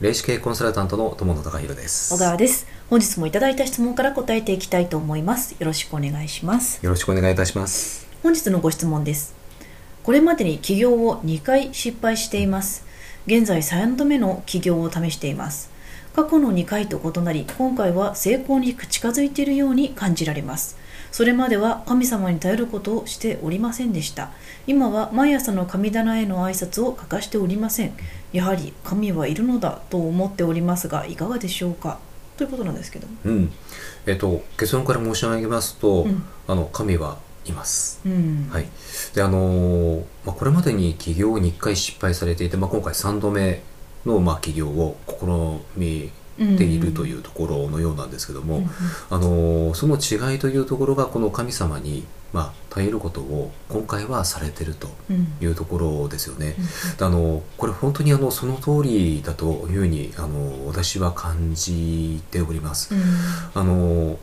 霊視系コンサルタントの友野隆弘です。小川です。本日もいただいた質問から答えていきたいと思います。よろしくお願いします。よろしくお願いいたします。本日のご質問です。これまでに起業を2回失敗しています。現在3度目の起業を試しています過去の2回と異なり今回は成功に近づいているように感じられます。それまでは神様に頼ることをしておりませんでした。今は毎朝の神棚への挨拶を欠かしておりません。やはり神はいるのだと思っておりますがいかがでしょうか？ということなんですけど。うん。えっと結論から申し上げますと、うん。あの神はいます。うん。はい。であのーまあ、これまでに起業に1回失敗されていて、まあ、今回3度目の、まあ、起業を試みているというところのようなんですけども、うんうん。あのーその違いというところがこの神様に、まあ、頼ることを今回はされてるとうん。いうところですよね。あのこれ本当にあのその通りだというふうにあの私は感じております。うん。あの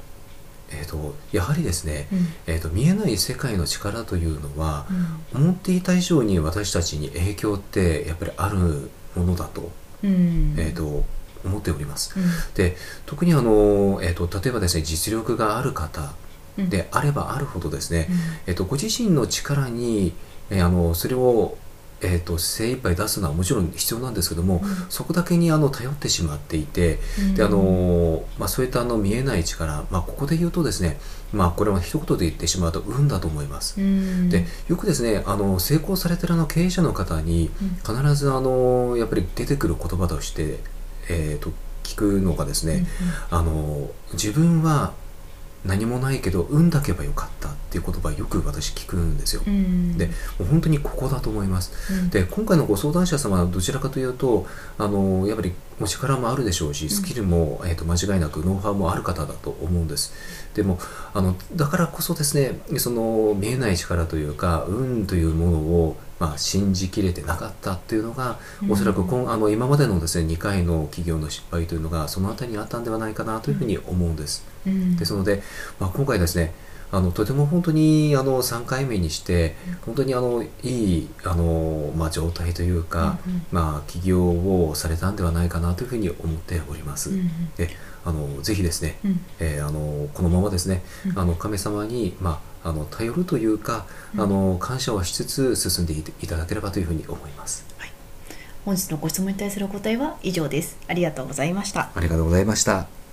えー、とやはりですね、うん。えー、と見えない世界の力というのはうん。思っていた以上に私たちに影響ってやっぱりあるものだと,、うん。えー、と思っております。うん。で特にあの、えー、と例えばですね実力がある方うん。であればあるほどですね、うん。えっと、ご自身の力に、えーあのそれを、えっと、精一杯出すのはもちろん必要なんですけども、うん。そこだけにあの頼ってしまっていて、であのまあ、そういったあの見えない力、まあ、ここで言うとですね、まあ、これは一言で言ってしまうと運だと思います。うん。でよくですねあの成功されてるあの経営者の方にうん。必ずあのやっぱり出てくる言葉として、えー、と聞くのがですね、あの自分は何もないけど運だけばよかったっていう言葉よく私聞くんですよ。うんでもう本当にここだと思います。うんで今回のご相談者様はどちらかというとあのやっぱりお力もあるでしょうしスキルも、えー、と間違いなくノウハウもある方だと思うんです。でもあのだからこそですねその見えない力というか運というものを、まあ、信じきれてなかったっていうのが、おそらく今あの今までのですね2回の企業の失敗というのがそのあたりにあったんではないかなというふうに思うんです。うんですので、まあ、今回ですねあのとても本当にあの3回目にして本当にあのいいあの、まあ、状態というか、うんうん。まあ、起業をされたんではないかなというふうに思っております。うんであのぜひですね、うん。えーあのこのままですね、うん。あの神様に、まあ、あの頼るというか、うん。あの感謝をしつつ進んでいいただければというふうに思います。本日のご質問に対するお答えは以上です。ありがとうございました。ありがとうございました。